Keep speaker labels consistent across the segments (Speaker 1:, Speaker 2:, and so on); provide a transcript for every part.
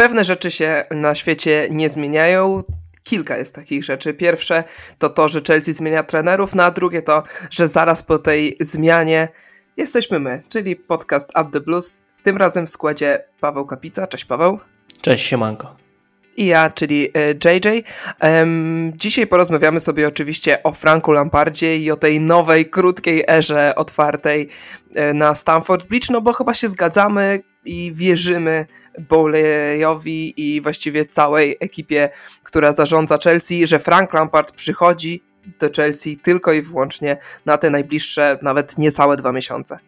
Speaker 1: pewne rzeczy się na świecie nie zmieniają. Kilka jest takich rzeczy. Pierwsze to to, że Chelsea zmienia trenerów, no a drugie to, że zaraz po tej zmianie jesteśmy my, czyli podcast Up the Blues. Tym razem w składzie Paweł Kapica. Cześć Paweł.
Speaker 2: Cześć Siemanko
Speaker 1: i ja, czyli JJ. E, dzisiaj porozmawiamy sobie oczywiście o Franku Lampardzie i o tej nowej, krótkiej erze otwartej e, na Stamford Bridge, no bo chyba się zgadzamy i wierzymy Bowleyowi i właściwie całej ekipie, która zarządza Chelsea, że Frank Lampard przychodzi do Chelsea tylko i wyłącznie na te najbliższe, nawet niecałe dwa miesiące.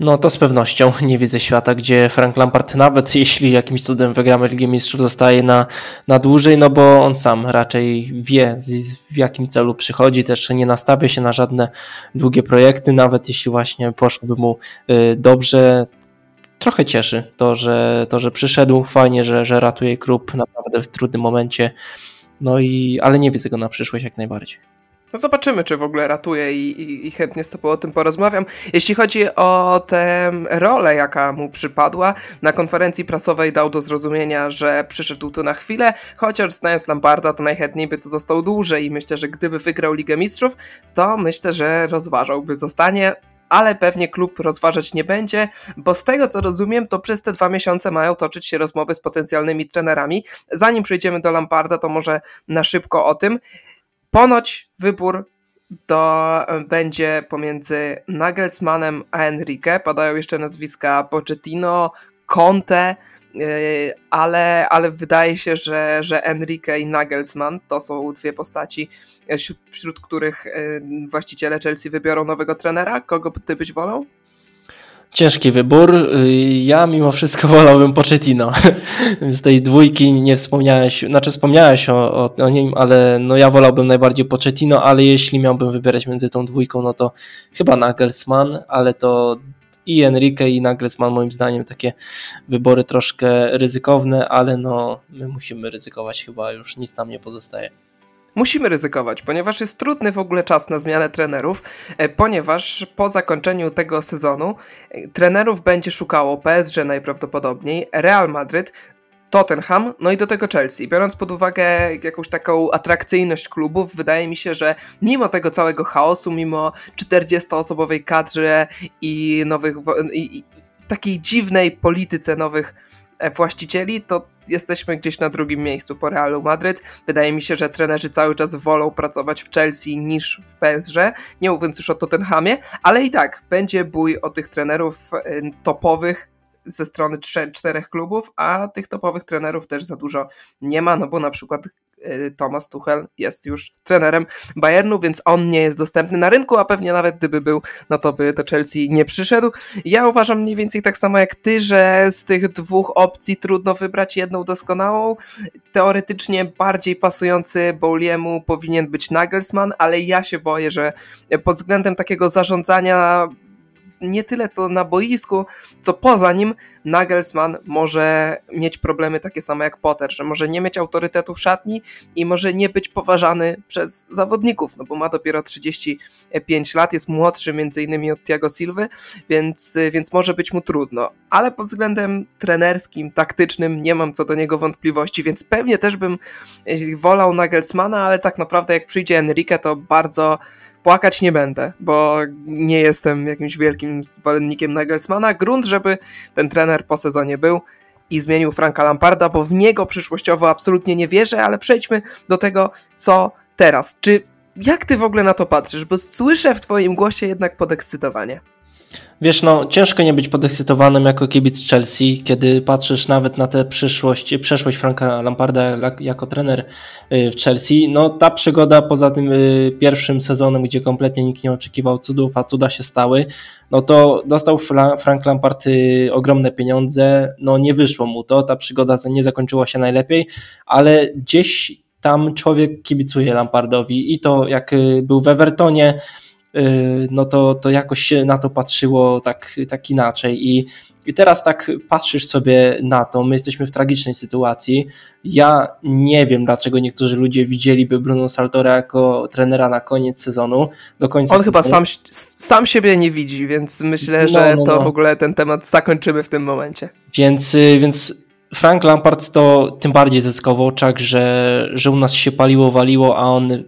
Speaker 2: No to z pewnością nie widzę świata, gdzie Frank Lampard nawet jeśli jakimś cudem wygramy Ligę Mistrzów zostaje na, na dłużej, no bo on sam raczej wie w jakim celu przychodzi, też nie nastawia się na żadne długie projekty, nawet jeśli właśnie poszłoby mu y, dobrze, trochę cieszy to, że, to, że przyszedł, fajnie, że, że ratuje klub naprawdę w trudnym momencie, no i, ale nie widzę go na przyszłość jak najbardziej.
Speaker 1: No zobaczymy, czy w ogóle ratuje i, i, i, chętnie z tobą o tym porozmawiam. Jeśli chodzi o tę rolę, jaka mu przypadła, na konferencji prasowej dał do zrozumienia, że przyszedł tu na chwilę, chociaż znając Lamparda, to najchętniej by tu został dłużej i myślę, że gdyby wygrał Ligę Mistrzów, to myślę, że rozważałby zostanie ale pewnie klub rozważać nie będzie, bo z tego co rozumiem, to przez te dwa miesiące mają toczyć się rozmowy z potencjalnymi trenerami. Zanim przejdziemy do Lamparda, to może na szybko o tym. Ponoć wybór to będzie pomiędzy Nagelsmannem a Enrique. Padają jeszcze nazwiska Pochettino, Conte, ale, ale wydaje się, że, że Enrique i Nagelsmann to są dwie postaci, wśród których yy, właściciele Chelsea wybiorą nowego trenera. Kogo ty byś wolał?
Speaker 2: Ciężki wybór. Ja mimo wszystko wolałbym Pochettino. Z tej dwójki nie wspomniałeś, znaczy wspomniałeś o, o, o, nim, ale no ja wolałbym najbardziej Pochettino, ale jeśli miałbym wybierać między tą dwójką, no to chyba Nagelsmann, ale to i Enrique i Nagelsmann moim zdaniem takie wybory troszkę ryzykowne, ale no my musimy ryzykować chyba już nic nam nie pozostaje.
Speaker 1: Musimy ryzykować, ponieważ jest trudny w ogóle czas na zmianę trenerów, e, ponieważ po zakończeniu tego sezonu e, trenerów będzie szukało PSG najprawdopodobniej, Real Madryt, Tottenham, no i do tego Chelsea. Biorąc pod uwagę jakąś taką atrakcyjność klubów, wydaje mi się, że mimo tego całego chaosu, mimo 40-osobowej kadrze i nowych, i, i takiej dziwnej polityce nowych e, właścicieli, to jesteśmy gdzieś na drugim miejscu po Realu Madryt. Wydaje mi się, że trenerzy cały czas wolą pracować w Chelsea niż w PSG, nie mówiąc już o Tottenhamie, ale i tak będzie bój o tych trenerów y, topowych ze strony czterech klubów, a tych topowych trenerów też za dużo nie ma, no bo na przykład Y, Thomas Tuchel jest już trenerem Bayernu, więc on nie jest dostępny na rynku, a pewnie nawet gdyby był, no to by do Chelsea nie przyszedł. Ja uważam mniej więcej tak samo jak ty, że z tych dwóch opcji trudno wybrać jedną doskonałą. Teoretycznie bardziej pasujący Bowliemu powinien być Nagelsmann, ale ja się boję, że pod względem takiego zarządzania nie tyle co na boisku, co poza nim Nagelsmann może mieć problemy takie same jak Potter, że może nie mieć autorytetu w szatni i może nie być poważany przez zawodników, no bo ma dopiero 35 lat, jest młodszy między innymi od Thiago Silva, więc, więc może być mu trudno, ale pod względem trenerskim, taktycznym nie mam co do niego wątpliwości, więc pewnie też bym wolał Nagelsmana, ale tak naprawdę jak przyjdzie Enrique to bardzo płakać nie będę, bo nie jestem jakimś wielkim zwolennikiem Nagelsmana. Grunt, żeby ten trener po sezonie był i zmienił Franka Lamparda, bo w niego przyszłościowo absolutnie nie wierzę, ale przejdźmy do tego, co teraz. Czy jak ty w ogóle na to patrzysz? Bo słyszę w twoim głosie jednak podekscytowanie.
Speaker 2: Wiesz, no ciężko nie być podekscytowanym jako kibic Chelsea, kiedy patrzysz nawet na tę przyszłość, przeszłość Franka Lamparda jako trener y, w Chelsea. No ta przygoda poza tym y, pierwszym sezonem, gdzie kompletnie nikt nie oczekiwał cudów, a cuda się stały, no to dostał Frank Lampard y, ogromne pieniądze, no nie wyszło mu to, ta przygoda nie zakończyła się najlepiej, ale gdzieś tam człowiek kibicuje Lampardowi i to jak był w Evertonie, no to, to jakoś się na to patrzyło tak, tak inaczej. I, I teraz tak patrzysz sobie na to, my jesteśmy w tragicznej sytuacji. Ja nie wiem, dlaczego niektórzy ludzie widzieliby Bruno Saltora jako trenera na koniec sezonu. Do końca
Speaker 1: On sezonu. chyba sam, sam siebie nie widzi, więc myślę, no, że no, to no. w ogóle ten temat zakończymy w tym momencie.
Speaker 2: Więc, y, więc Frank Lampard to tym bardziej zyskał w oczach, że, że u nas się paliło, waliło, a on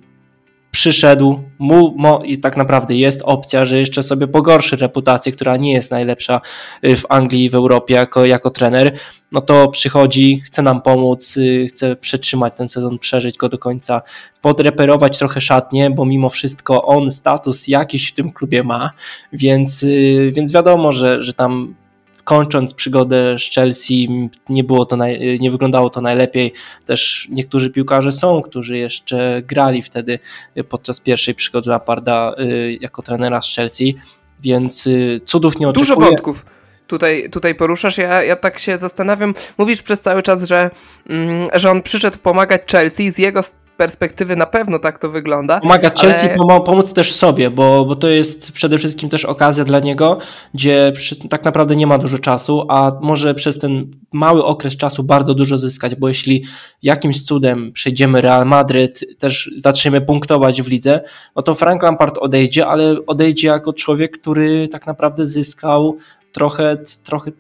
Speaker 2: przyszedł, mu, mo, i tak naprawdę jest opcja, że jeszcze sobie pogorszy reputację, która nie jest najlepsza y, w Anglii i w Europie jako, jako trener, no to przychodzi, chce nam pomóc, y, chce przetrzymać ten sezon, przeżyć go do końca, podreperować trochę szatnie, bo mimo wszystko on status jakiś w tym klubie ma, więc, y, więc wiadomo, że, że tam kończąc przygodę z Chelsea, nie, było to naj, nie wyglądało to najlepiej. Też niektórzy piłkarze są, którzy jeszcze grali wtedy podczas pierwszej przygody Lamparda y, jako trenera z Chelsea, więc y, cudów nie oczekuję.
Speaker 1: Dużo wątków tutaj, tutaj poruszasz. Ja, ja tak się zastanawiam. Mówisz przez cały czas, że, mm, że on przyszedł pomagać Chelsea z jego perspektywy na pewno tak to wygląda.
Speaker 2: Pomagać Chelsea, pomóc też sobie, bo, bo to jest przede wszystkim też okazja dla niego, gdzie tak naprawdę nie ma dużo czasu, a może przez ten mały okres czasu bardzo dużo zyskać, bo jeśli jakimś cudem przejdziemy Real Madryt, też zaczniemy punktować w lidze, no to Frank Lampard odejdzie, ale odejdzie jako człowiek, który tak naprawdę zyskał trochę, trochę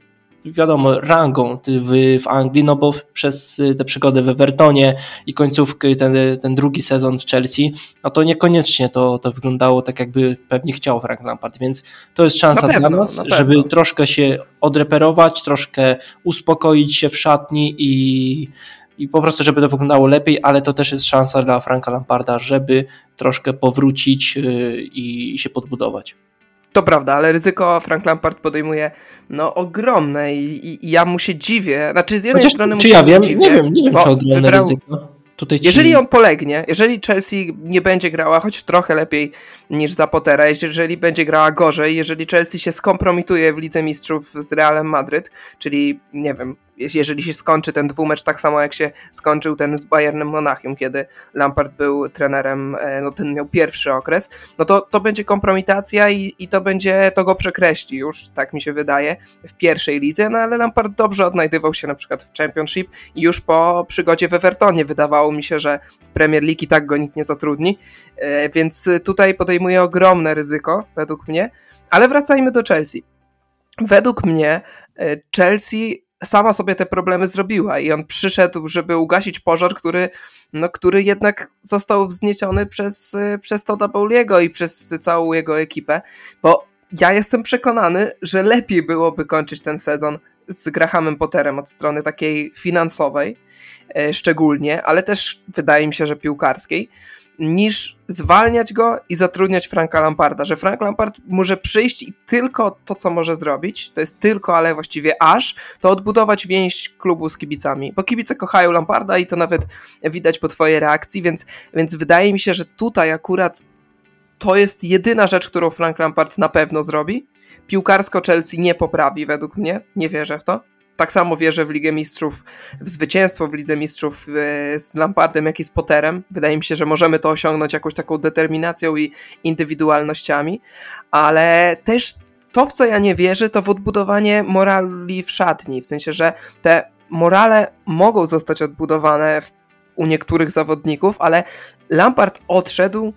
Speaker 2: wiadomo, rangą w, w Anglii, no bo przez tę przygodę w Evertonie i końcówkę, ten, ten drugi sezon w Chelsea, no to niekoniecznie to, to wyglądało tak, jakby pewnie chciał Frank Lampard, więc to jest szansa pewno, dla nas, żeby troszkę się odreperować, troszkę uspokoić się w szatni i i po prostu, żeby to wyglądało lepiej, ale to też jest szansa dla Franka Lamparda, żeby troszkę powrócić y, i się podbudować.
Speaker 1: To prawda, ale ryzyko Frank Lampard podejmuje no ogromne i, i, i ja mu się dziwię. Znaczy z jednej Chociaż, strony
Speaker 2: czy ja wiem, dziwię, nie wiem, nie wiem czy ogromne wybrał, ryzyko.
Speaker 1: Ci... Jeżeli on polegnie, jeżeli Chelsea nie będzie grała choć trochę lepiej niż za Pottera, jeżeli będzie grała gorzej, jeżeli Chelsea się skompromituje w Lidze Mistrzów z Realem Madryt, czyli nie wiem, jeżeli się skończy ten dwumecz tak samo jak się skończył ten z Bayernem Monachium, kiedy Lampard był trenerem, e, no ten miał pierwszy okres, no to, to będzie kompromitacja i, i to będzie, to go przekreśli już, tak mi się wydaje, w pierwszej lidze, no ale Lampard dobrze odnajdywał się na przykład w Championship i już po przygodzie w Evertonie wydawało mi się, że w Premier League i tak go nikt nie zatrudni, e, więc tutaj podejmuje ogromne ryzyko, według mnie, ale wracajmy do Chelsea. Według mnie e, Chelsea sama sobie te problemy zrobiła i on przyszedł, żeby ugasić pożar, który, no, który jednak został wznieciony przez, przez Toda Bowliego i przez całą jego ekipę, bo ja jestem przekonany, że lepiej byłoby kończyć ten sezon z Grahamem Potterem od strony takiej finansowej, e, szczególnie, ale też wydaje mi się, że piłkarskiej, niż zwalniać go i zatrudniać Franka Lamparda, że Frank Lampard może przyjść i tylko to, co może zrobić, to jest tylko, ale właściwie aż, to odbudować więź klubu z kibicami, bo kibice kochają Lamparda i to nawet widać po twojej reakcji, więc, więc wydaje mi się, że tutaj akurat to jest jedyna rzecz, którą Frank Lampard na pewno zrobi. Piłkarsko Chelsea nie poprawi według mnie, nie wierzę w to tak samo wierzę w Ligę Mistrzów, w zwycięstwo w Lidze Mistrzów e, z Lampardem, jak i z Potterem. Wydaje mi się, że możemy to osiągnąć jakąś taką determinacją i indywidualnościami, ale też to, w co ja nie wierzę, to w odbudowanie morali w szatni, w sensie, że te morale mogą zostać odbudowane u niektórych zawodników, ale Lampard odszedł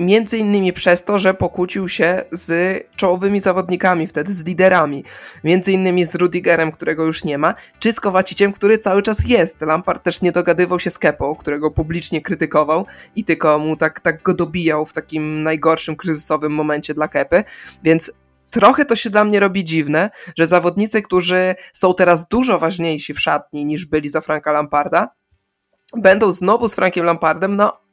Speaker 1: Między innymi przez to, że pokłócił się z czołowymi zawodnikami, wtedy z liderami. Między innymi z Rudigerem, którego już nie ma, czy z Kowaciciem, który cały czas jest. Lampard też nie dogadywał się z Kepą, którego publicznie krytykował i tylko mu tak, tak go dobijał w takim najgorszym kryzysowym momencie dla Kepy, więc trochę to się dla mnie robi dziwne, że zawodnicy, którzy są teraz dużo ważniejsi w szatni niż byli za Franka Lamparda, będą znowu z Frankiem Lampardem, no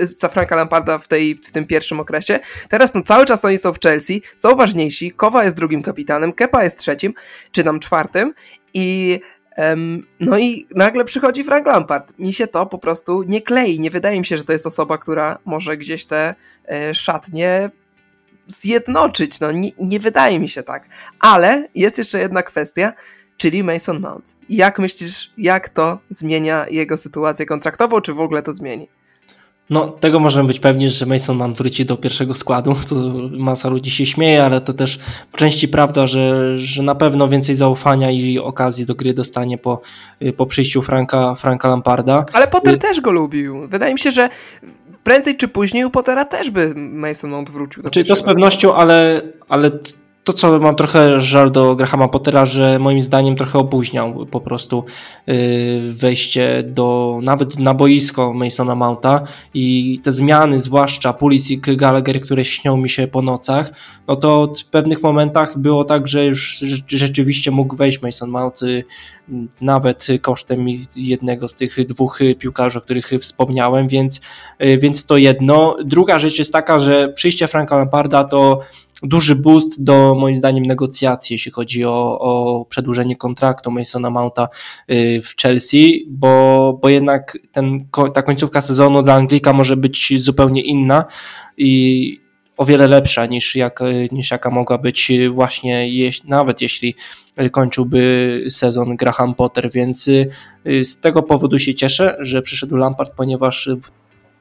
Speaker 1: za Franka Lamparda w, tej, w tym pierwszym okresie. Teraz no, cały czas oni są w Chelsea, są ważniejsi. Kowa jest drugim kapitanem, Kepa jest trzecim, czy tam czwartym i no i nagle przychodzi Frank Lampard. Mi się to po prostu nie klei. Nie wydaje mi się, że to jest osoba, która może gdzieś te e, szatnie zjednoczyć. No nie, nie wydaje mi się tak. Ale jest jeszcze jedna kwestia, czyli Mason Mount. Jak myślisz, jak to zmienia jego sytuację kontraktową, czy w ogóle to zmieni?
Speaker 2: No, tego możemy być pewni, że Mason Mount wróci do pierwszego składu. To masa ludzi się śmieje, ale to też po części prawda, że, że na pewno więcej zaufania i okazji do gry dostanie po, po przyjściu Franka, Franka Lamparda.
Speaker 1: Ale Potter y też go lubił. Wydaje mi się, że prędzej czy później u Pottera też by Mason Mount wrócił.
Speaker 2: Do Czyli to z pewnością, ale, ale to, co mam trochę żal do Grahama Pottera, że moim zdaniem trochę opóźniał po prostu y, wejście do, nawet na boisko Masona Mounta i te zmiany, zwłaszcza Pulisic, Gallagher, które śnią mi się po nocach, no to w pewnych momentach było tak, że już rzeczywiście mógł wejść Mason Mount y, nawet kosztem jednego z tych dwóch piłkarzy, o których wspomniałem, więc, y, więc to jedno. Druga rzecz jest taka, że przyjście Franka Lamparda to duży boost do moim zdaniem negocjacji, jeśli chodzi o, o przedłużenie kontraktu Masona Mounta y, w Chelsea, bo, bo jednak ten, ta końcówka sezonu dla Anglika może być zupełnie inna i o wiele lepsza niż, jak, niż jaka mogła być właśnie nawet jeśli kończyłby sezon Graham Potter, więc y, z tego powodu się cieszę, że przyszedł Lampard, ponieważ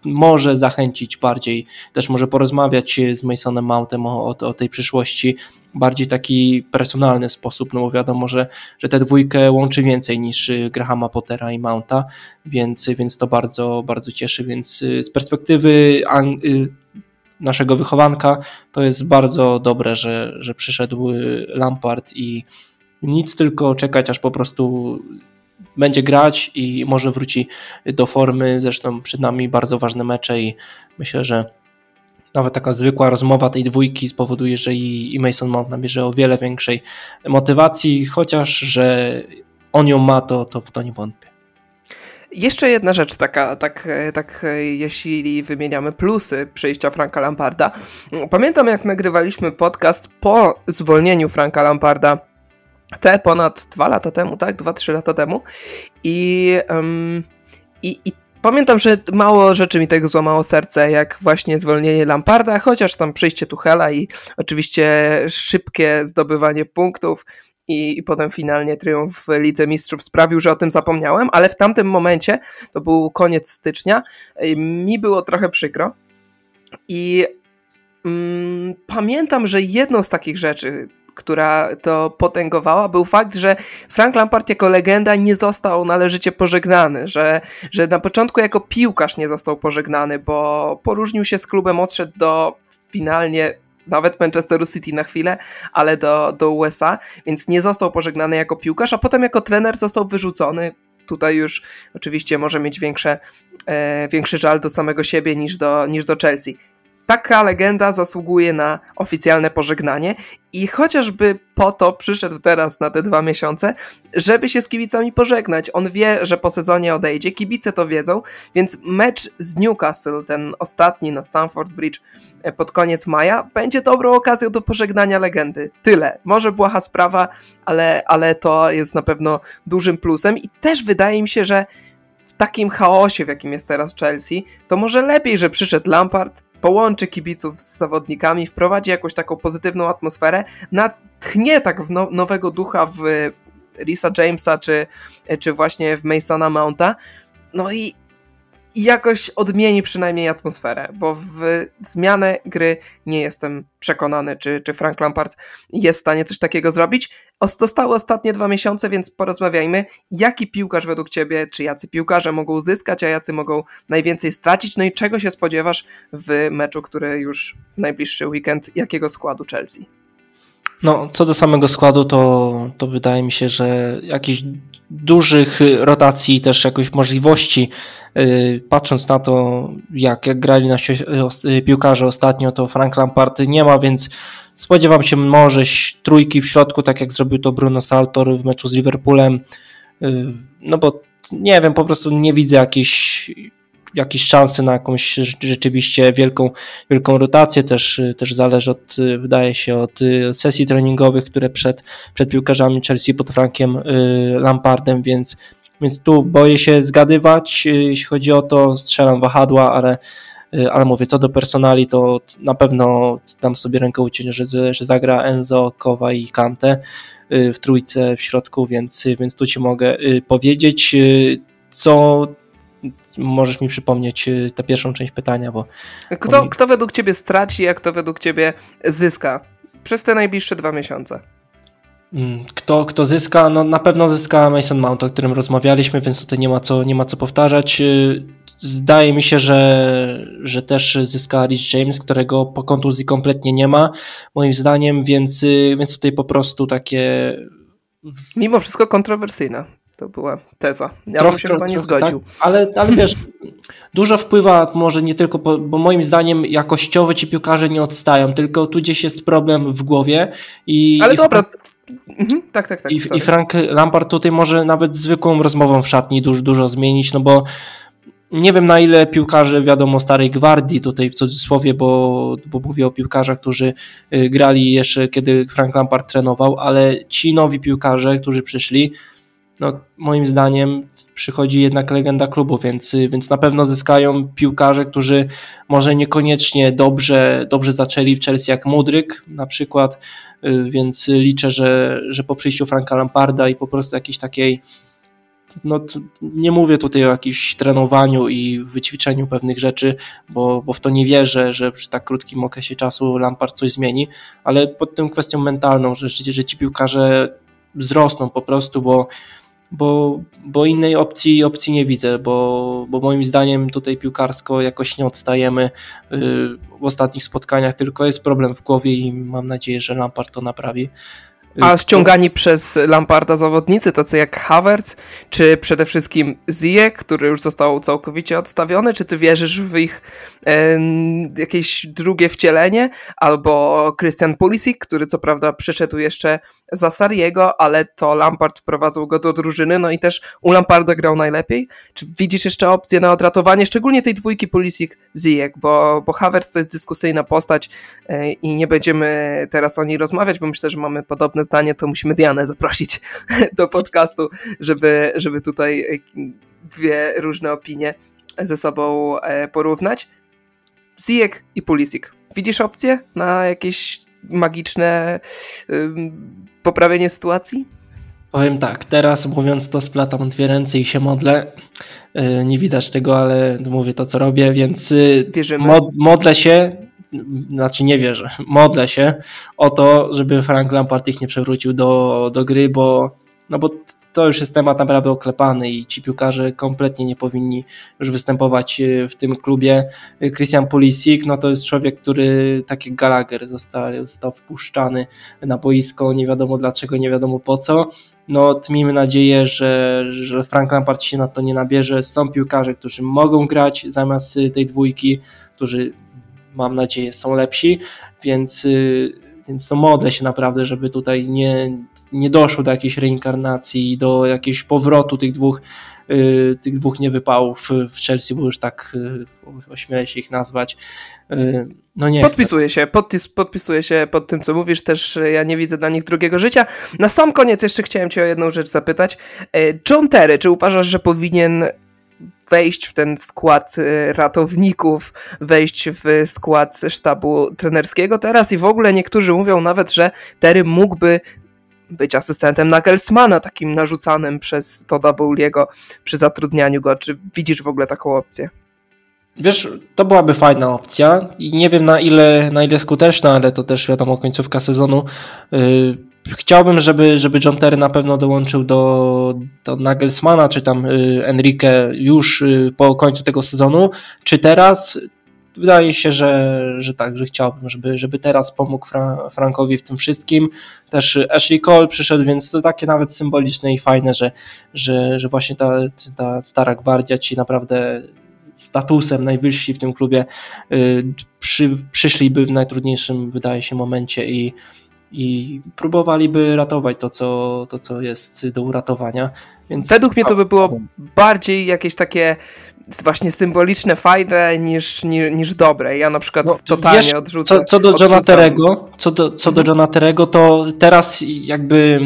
Speaker 2: może zachęcić bardziej, też może porozmawiać z Masonem Mountem o, o, tej przyszłości bardziej taki personalny sposób, no bo wiadomo, że, że te dwójkę łączy więcej niż Grahama Pottera i Mounta, więc, więc to bardzo, bardzo cieszy, więc z perspektywy y, naszego wychowanka to jest bardzo dobre, że, że przyszedł Lampard i nic tylko czekać, aż po prostu będzie grać i może wróci do formy. Zresztą przed nami bardzo ważne mecze i myślę, że nawet taka zwykła rozmowa tej dwójki spowoduje, że i Mason Mount nabierze o wiele większej motywacji, chociaż że on ją ma, to, to w to nie wątpię.
Speaker 1: Jeszcze jedna rzecz taka, tak, tak jeśli wymieniamy plusy przyjścia Franka Lamparda. Pamiętam jak nagrywaliśmy podcast po zwolnieniu Franka Lamparda te ponad dwa lata temu, tak? Dwa, trzy lata temu. I, um, i, i Pamiętam, że mało rzeczy mi tego złamało serce, jak właśnie zwolnienie Lamparda, chociaż tam przyjście Tuchela i oczywiście szybkie zdobywanie punktów i, i potem finalnie triumf w Lidze Mistrzów sprawił, że o tym zapomniałem, ale w tamtym momencie, to był koniec stycznia, mi było trochę przykro i mm, pamiętam, że jedną z takich rzeczy, która to potęgowała, był fakt, że Frank Lampard jako legenda nie został należycie pożegnany, że, że na początku jako piłkarz nie został pożegnany, bo poróżnił się z klubem, odszedł do finalnie nawet Manchesteru City na chwilę, ale do, do USA, więc nie został pożegnany jako piłkarz, a potem jako trener został wyrzucony. Tutaj już oczywiście może mieć większe, e, większy żal do samego siebie niż do, niż do Chelsea taka legenda zasługuje na oficjalne pożegnanie i chociażby po to przyszedł teraz na te dwa miesiące, żeby się z kibicami pożegnać. On wie, że po sezonie odejdzie, kibice to wiedzą, więc mecz z Newcastle, ten ostatni na Stamford Bridge e, pod koniec maja, będzie dobrą okazją do pożegnania legendy. Tyle. Może błaha sprawa, ale, ale to jest na pewno dużym plusem i też wydaje mi się, że w takim chaosie, w jakim jest teraz Chelsea, to może lepiej, że przyszedł Lampard, połączy kibiców z zawodnikami, wprowadzi jakąś taką pozytywną atmosferę, natchnie tak no, nowego ducha w Risa Jamesa, czy, czy właśnie w Masona Mounta, no i i jakoś odmieni przynajmniej atmosferę, bo w zmianę gry nie jestem przekonany, czy, czy Frank Lampard jest w stanie coś takiego zrobić. Zostały ostatnie dwa miesiące, więc porozmawiajmy, jaki piłkarz według Ciebie, czy jacy piłkarze mogą zyskać, a jacy mogą najwięcej stracić, no i czego się spodziewasz w meczu, który już w najbliższy weekend, jakiego składu Chelsea?
Speaker 2: No, co do samego składu, to, to wydaje mi się, że jakichś dużych rotacji, też jakoś możliwości, yy, patrząc na to, jak, jak grali nasi piłkarze ostatnio, to Frank Lampard nie ma, więc spodziewam się może trójki w środku, tak jak zrobił to Bruno Saltor w meczu z Liverpoolem, no bo nie wiem, po prostu nie widzę jakiejś jakieś szanse na jakąś rzeczywiście wielką, wielką rotację. Też, też zależy od, wydaje się, od sesji treningowych, które przed, przed piłkarzami Chelsea pod Frankiem y, Lampardem, więc, więc tu boję się zgadywać. Jeśli chodzi o to, strzelam wahadła, ale y, ale mówię, co do personali, to na pewno dam sobie rękę uciąć, że, że zagra Enzo, Kowa i Kante y, w trójce w środku, więc, więc tu ci mogę powiedzieć, co możesz mi przypomnieć y, tę pierwszą część pytania, bo...
Speaker 1: Kto, kto według ciebie straci, a kto według ciebie zyska przez te najbliższe dwa miesiące?
Speaker 2: Mm, kto, kto zyska? No na pewno zyska Mason Mount, o którym rozmawialiśmy, więc tutaj nie ma co, nie ma co powtarzać. Y, zdaje mi się, że, że też zyska Rich James, którego po kontuzji kompletnie nie ma, moim zdaniem, więc, y, więc tutaj po prostu takie.
Speaker 1: Mimo wszystko kontrowersyjna. To była teza. Ja trochę, bym się chyba nie zgodził. Tak?
Speaker 2: Ale, ale wiesz, dużo wpływa może nie tylko, po, bo moim zdaniem jakościowo ci piłkarze nie odstają, tylko tu gdzieś jest problem w głowie. I,
Speaker 1: ale
Speaker 2: i
Speaker 1: dobra. Mhm, tak, tak, tak.
Speaker 2: I, I, Frank Lampard tutaj może nawet zwykłą rozmową w szatni dużo, dużo zmienić, no bo nie wiem na ile piłkarze, wiadomo, starej gwardii, tutaj w cudzysłowie, bo, bo mówię o piłkarzach, którzy y, grali jeszcze kiedy Frank Lampard trenował, ale ci nowi piłkarze, którzy przyszli, no moim zdaniem przychodzi jednak legenda klubu, więc, więc na pewno zyskają piłkarze, którzy może niekoniecznie dobrze, dobrze zaczęli w Chelsea jak Mudryk na przykład, y, więc liczę, że, że po przyjściu Franka Lamparda i po prostu jakiejś takiej no, nie mówię tutaj o jakimś trenowaniu i wyćwiczeniu pewnych rzeczy, bo, bo w to nie wierzę, że przy tak krótkim okresie czasu Lampard coś zmieni, ale pod tym kwestią mentalną, że, że ci piłkarze wzrosną po prostu, bo bo, bo innej opcji, opcji nie widzę, bo, bo moim zdaniem tutaj piłkarsko jakoś nie odstajemy y, w ostatnich spotkaniach, tylko jest problem w głowie i mam nadzieję, że Lampard to naprawi.
Speaker 1: A ściągani przez Lamparda zawodnicy, tacy jak Havertz, czy przede wszystkim Ziyech, który już został całkowicie odstawiony, czy ty wierzysz w ich e, jakieś drugie wcielenie, albo Christian Pulisic, który co prawda przyszedł jeszcze za Sariego, ale to Lampard wprowadzał go do drużyny, no i też u Lamparda grał najlepiej. Czy widzisz jeszcze opcję na odratowanie, szczególnie tej dwójki Pulisic-Ziyech, bo, bo Havertz to jest dyskusyjna postać e, i nie będziemy teraz o niej rozmawiać, bo myślę, że mamy podobne zdanie, to musimy Dianę zaprosić do podcastu, żeby, żeby tutaj e, dwie różne opinie ze sobą e, porównać. Ziyech i Pulisic. Widzisz opcję na jakieś magiczne poprawienie sytuacji?
Speaker 2: Powiem tak, teraz mówiąc to splatam dwie ręce i się modlę. Y, nie widać tego, ale mówię to, co robię, więc y, mod, modlę się, znaczy nie wierzę, modlę się o to, żeby Frank Lampard ich nie przewrócił do, do gry, bo no bo to już jest temat naprawdę oklepany i ci piłkarze kompletnie nie powinni już występować e, w tym klubie. E, Christian Pulisic, no to jest człowiek, który tak jak Gallagher został, został wpuszczany na boisko, nie wiadomo dlaczego, nie wiadomo po co. No miejmy nadzieję, że, że Frank Lampard się na to nie nabierze. Są piłkarze, którzy mogą grać zamiast tej dwójki, którzy mam nadzieję są lepsi, więc więc to modlę się naprawdę, żeby tutaj nie, nie doszło do jakiejś reinkarnacji, do jakiegoś powrotu tych dwóch, yy, tych dwóch niewypałów w Chelsea, bo już tak yy, ośmielę się ich nazwać. Yy, no nie
Speaker 1: podpisuję się, podpis, podpisuję się pod tym, co mówisz, też ja nie widzę dla nich drugiego życia. Na sam koniec jeszcze chciałem cię o jedną rzecz zapytać. Yy, John Terry, czy uważasz, że powinien wejść w ten skład y, ratowników, wejść w skład sztabu trenerskiego teraz i w ogóle niektórzy mówią nawet, że Terry mógłby być asystentem Nagelsmana, takim narzucanym przez Toda Bowliego przy zatrudnianiu go. Czy widzisz w ogóle taką opcję?
Speaker 2: Wiesz, to byłaby fajna opcja i nie wiem na ile, na ile skuteczna, ale to też wiadomo końcówka sezonu. Yy Chciałbym, żeby, żeby John Terry na pewno dołączył do, do Nagelsmana, czy tam y, Enrique już y, po końcu tego sezonu, czy teraz. Wydaje się, że, że tak, że chciałbym, żeby, żeby teraz pomógł Fra Frankowi w tym wszystkim. Też Ashley Cole przyszedł, więc to takie nawet symboliczne i fajne, że, że, że właśnie ta, ta stara gwardia ci naprawdę statusem najwyżsi w tym klubie y, przy, przyszliby w najtrudniejszym, wydaje się, momencie i, i próbowaliby ratować to, co, to, co jest do uratowania. Więc...
Speaker 1: Według mnie to by było bardziej jakieś takie właśnie symboliczne, fajne niż, niż, niż dobre. Ja na przykład no, totalnie wiesz, odrzucę.
Speaker 2: Co, co do Johna Terego, co do, co do mhm. Johna Terego, to teraz jakby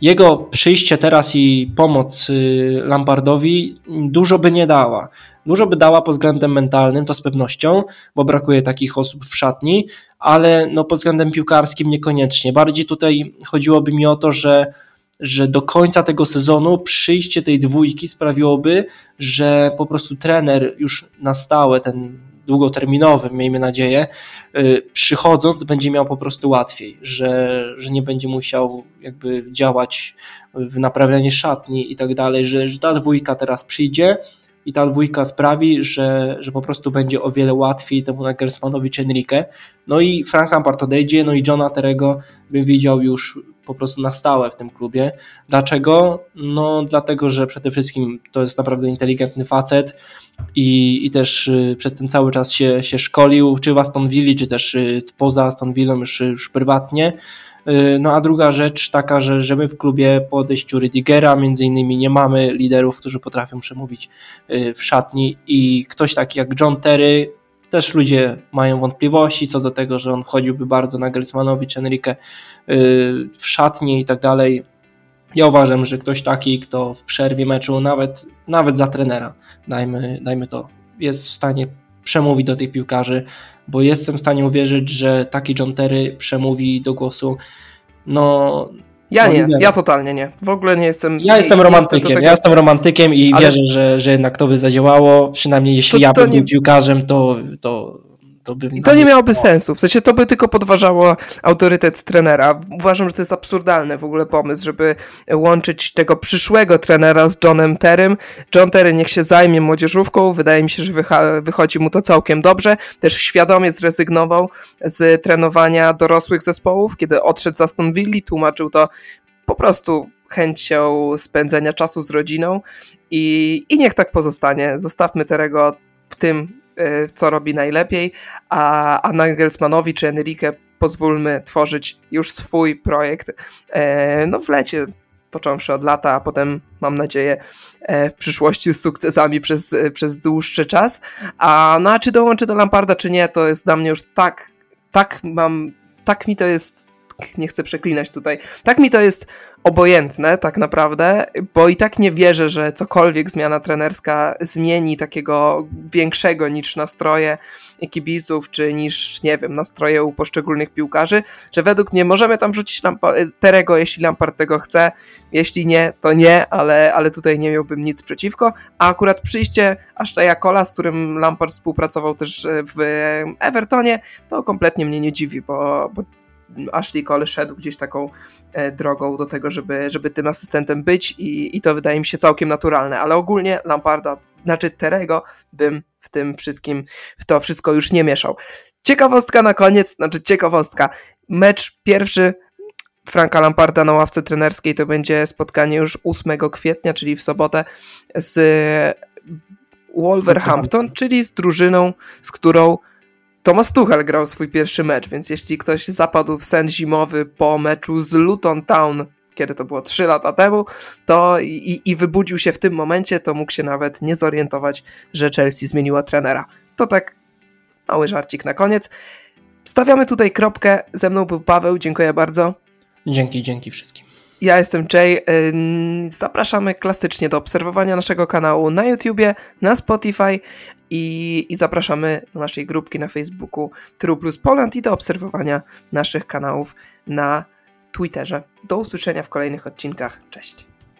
Speaker 2: jego przyjście teraz i pomoc y, Lampardowi dużo by nie dała. Dużo by dała pod względem mentalnym, to z pewnością, bo brakuje takich osób w szatni, ale no pod względem piłkarskim niekoniecznie. Bardziej tutaj chodziłoby mi o to, że że do końca tego sezonu przyjście tej dwójki sprawiłoby, że po prostu trener już na stałe, ten długoterminowym, miejmy nadzieję, przychodząc będzie miał po prostu łatwiej, że, że nie będzie musiał jakby działać w naprawianie szatni i tak dalej, że, że ta dwójka teraz przyjdzie i ta dwójka sprawi, że, że po prostu będzie o wiele łatwiej temu Nagelsmanowi czy Enrique. No i Frank Lampard odejdzie, no i Johna Terego bym widział już po prostu na stałe w tym klubie. Dlaczego? No dlatego, że przede wszystkim to jest naprawdę inteligentny facet i, i też y, przez ten cały czas się, się szkolił, czy w Aston Villa, czy też y, poza Aston Villa już, już prywatnie. Y, no a druga rzecz taka, że, że my w klubie po odejściu Rydigera między innymi nie mamy liderów, którzy potrafią przemówić w szatni i ktoś taki jak John Terry też ludzie mają wątpliwości co do tego, że on wchodziłby bardzo na Gelsmanowi czy Enrique y, w szatni i tak dalej. Ja uważam, że ktoś taki, kto w przerwie meczu, nawet, nawet za trenera, dajmy, dajmy to, jest w stanie przemówić do tych piłkarzy, bo jestem w stanie uwierzyć, że taki John Terry przemówi do głosu no
Speaker 1: ja no nie, ja totalnie nie. W ogóle nie jestem.
Speaker 2: Ja jestem romantykiem. Jestem tego... Ja jestem romantykiem i Ale... wierzę, że, że jednak to by zadziałało. Przynajmniej jeśli to, ja bym nie... był piłkarzem, to, to,
Speaker 1: to by. I to nie miałoby sensu. W sensie to by tylko podważało autorytet trenera. Uważam, że to jest absurdalny w ogóle pomysł, żeby łączyć tego przyszłego trenera z Johnem Terrym. John Terry niech się zajmie młodzieżówką. Wydaje mi się, że wychodzi mu to całkiem dobrze. Też świadomie zrezygnował z trenowania dorosłych zespołów, kiedy odszedł z Aston Villa, tłumaczył to po prostu chęcią spędzenia czasu z rodziną i, i niech tak pozostanie. Zostawmy Terego w tym co robi najlepiej, a, a Nagelsmanowi czy Enrique pozwólmy tworzyć już swój projekt e, no w lecie, począwszy od lata, a potem mam nadzieję e, w przyszłości z sukcesami przez, przez dłuższy czas. A, no a czy dołączy do Lamparda, czy nie, to jest dla mnie już tak, tak mam, tak mi to jest nie chcę przeklinać tutaj. Tak mi to jest obojętne tak naprawdę, bo i tak nie wierzę, że cokolwiek zmiana trenerska zmieni takiego większego niż nastroje kibiców, czy niż, nie wiem, nastroje u poszczególnych piłkarzy, że według mnie możemy tam wrzucić Terego, jeśli Lampard tego chce, jeśli nie, to nie, ale, ale tutaj nie miałbym nic przeciwko, a akurat przyjście Ashtaya Kola, z którym Lampard współpracował też w Evertonie, to kompletnie mnie nie dziwi, bo, bo Ashley Cole szedł gdzieś taką e, drogą do tego, żeby, żeby tym asystentem być i, i to wydaje mi się całkiem naturalne, ale ogólnie Lamparda, znaczy Terego bym w tym wszystkim, w to wszystko już nie mieszał. Ciekawostka na koniec, znaczy ciekawostka, mecz pierwszy Franka Lamparda na ławce trenerskiej to będzie spotkanie już 8 kwietnia, czyli w sobotę z Wolverhampton, czyli z drużyną, z którą Thomas Tuchel grał swój pierwszy mecz, więc jeśli ktoś zapadł w sen zimowy po meczu z Luton Town, kiedy to było 3 lata temu, to i, i wybudził się w tym momencie, to mógł się nawet nie zorientować, że Chelsea zmieniła trenera. To tak mały żarcik na koniec. Stawiamy tutaj kropkę. Ze mną był Paweł, dziękuję bardzo.
Speaker 2: Dzięki, dzięki wszystkim.
Speaker 1: Ja jestem Jay. Zapraszamy klasycznie do obserwowania naszego kanału na YouTubie, na Spotify i, i zapraszamy do naszej grupki na Facebooku True Plus Poland i do obserwowania naszych kanałów na Twitterze. Do usłyszenia w kolejnych odcinkach. Cześć.